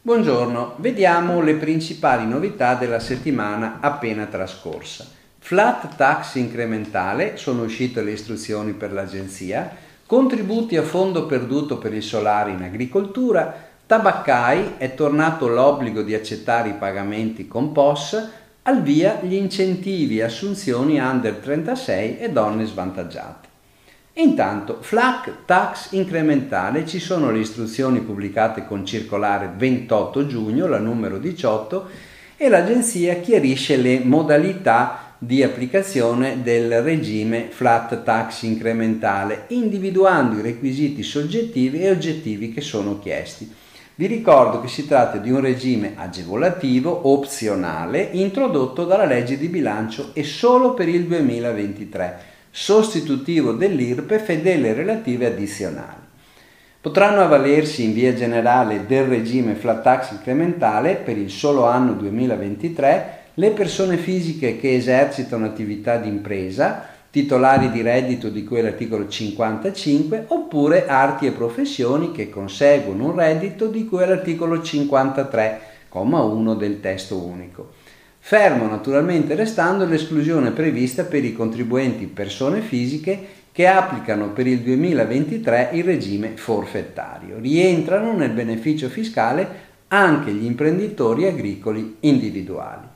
Buongiorno, vediamo le principali novità della settimana appena trascorsa. Flat tax incrementale, sono uscite le istruzioni per l'agenzia, contributi a fondo perduto per il solare in agricoltura, tabaccai, è tornato l'obbligo di accettare i pagamenti con POS, al via gli incentivi e assunzioni under 36 e donne svantaggiate. Intanto, FLAC tax incrementale, ci sono le istruzioni pubblicate con circolare 28 giugno, la numero 18, e l'agenzia chiarisce le modalità di applicazione del regime flat tax incrementale, individuando i requisiti soggettivi e oggettivi che sono chiesti. Vi ricordo che si tratta di un regime agevolativo opzionale introdotto dalla legge di bilancio e solo per il 2023 sostitutivo dell'IRPEF e delle relative addizionali. Potranno avvalersi in via generale del regime flat tax incrementale per il solo anno 2023 le persone fisiche che esercitano attività di impresa, titolari di reddito di cui l'articolo 55, oppure arti e professioni che conseguono un reddito di cui l'articolo 53,1 del testo unico fermo naturalmente restando l'esclusione prevista per i contribuenti persone fisiche che applicano per il 2023 il regime forfettario. Rientrano nel beneficio fiscale anche gli imprenditori agricoli individuali.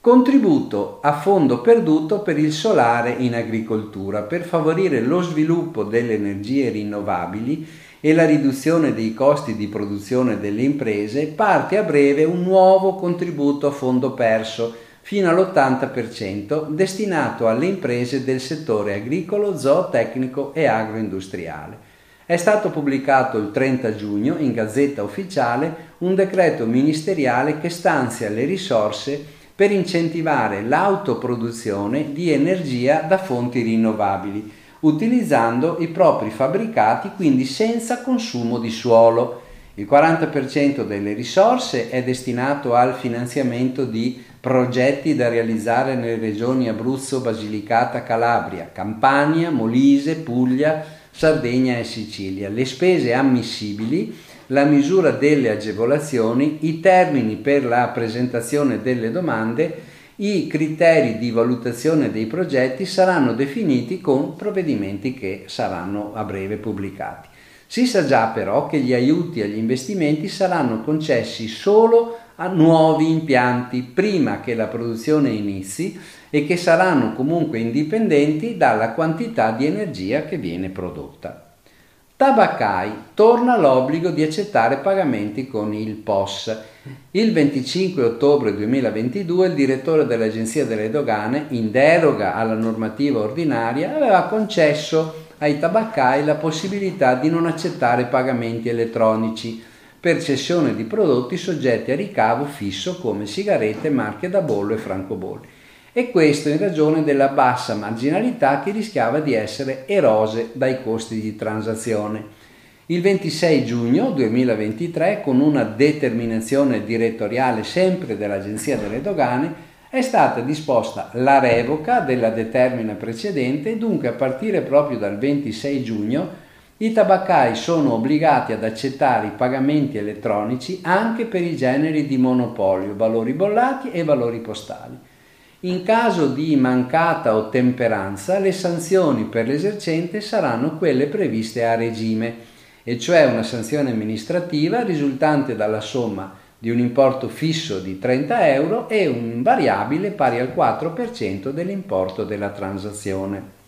Contributo a fondo perduto per il solare in agricoltura per favorire lo sviluppo delle energie rinnovabili e la riduzione dei costi di produzione delle imprese, parte a breve un nuovo contributo a fondo perso fino all'80% destinato alle imprese del settore agricolo, zootecnico e agroindustriale. È stato pubblicato il 30 giugno in Gazzetta Ufficiale un decreto ministeriale che stanzia le risorse per incentivare l'autoproduzione di energia da fonti rinnovabili utilizzando i propri fabbricati, quindi senza consumo di suolo. Il 40% delle risorse è destinato al finanziamento di progetti da realizzare nelle regioni Abruzzo, Basilicata, Calabria, Campania, Molise, Puglia, Sardegna e Sicilia. Le spese ammissibili, la misura delle agevolazioni, i termini per la presentazione delle domande i criteri di valutazione dei progetti saranno definiti con provvedimenti che saranno a breve pubblicati. Si sa già però che gli aiuti agli investimenti saranno concessi solo a nuovi impianti prima che la produzione inizi e che saranno comunque indipendenti dalla quantità di energia che viene prodotta. Tabaccai torna l'obbligo di accettare pagamenti con il POS. Il 25 ottobre 2022 il direttore dell'Agenzia delle Dogane, in deroga alla normativa ordinaria, aveva concesso ai tabaccai la possibilità di non accettare pagamenti elettronici per cessione di prodotti soggetti a ricavo fisso come sigarette, marche da bollo e francobolli e questo in ragione della bassa marginalità che rischiava di essere erose dai costi di transazione. Il 26 giugno 2023, con una determinazione direttoriale sempre dell'Agenzia delle Dogane, è stata disposta la revoca della determina precedente e dunque a partire proprio dal 26 giugno i tabaccai sono obbligati ad accettare i pagamenti elettronici anche per i generi di monopolio, valori bollati e valori postali. In caso di mancata ottemperanza, le sanzioni per l'esercente saranno quelle previste a regime, e cioè una sanzione amministrativa risultante dalla somma di un importo fisso di 30 euro e un variabile pari al 4% dell'importo della transazione.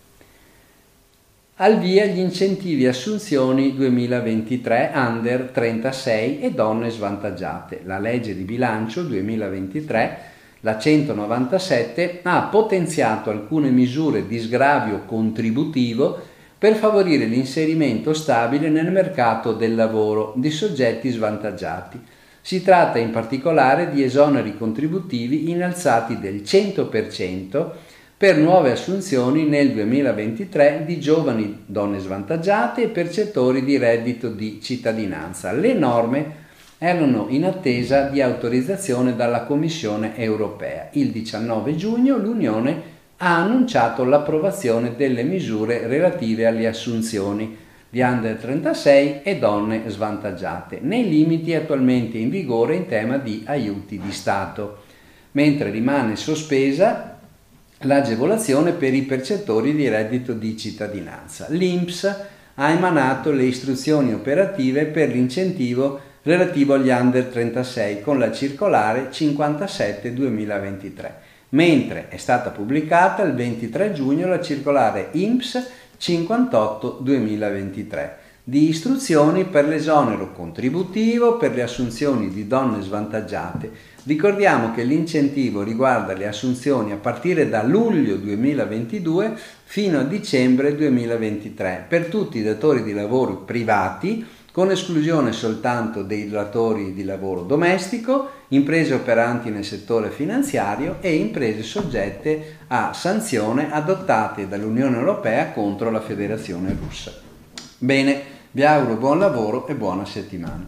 Al via gli incentivi assunzioni 2023 under 36 e donne svantaggiate. La legge di bilancio 2023 la 197 ha potenziato alcune misure di sgravio contributivo per favorire l'inserimento stabile nel mercato del lavoro di soggetti svantaggiati. Si tratta in particolare di esoneri contributivi innalzati del 100% per nuove assunzioni nel 2023 di giovani donne svantaggiate e percettori di reddito di cittadinanza. Le norme erano in attesa di autorizzazione dalla Commissione europea. Il 19 giugno l'Unione ha annunciato l'approvazione delle misure relative alle assunzioni di under 36 e donne svantaggiate, nei limiti attualmente in vigore in tema di aiuti di Stato, mentre rimane sospesa l'agevolazione per i percettori di reddito di cittadinanza. L'INPS ha emanato le istruzioni operative per l'incentivo relativo agli under 36 con la circolare 57-2023, mentre è stata pubblicata il 23 giugno la circolare INPS 58-2023 di istruzioni per l'esonero contributivo per le assunzioni di donne svantaggiate. Ricordiamo che l'incentivo riguarda le assunzioni a partire da luglio 2022 fino a dicembre 2023 per tutti i datori di lavoro privati con esclusione soltanto dei datori di lavoro domestico, imprese operanti nel settore finanziario e imprese soggette a sanzione adottate dall'Unione Europea contro la Federazione russa. Bene, vi auguro buon lavoro e buona settimana.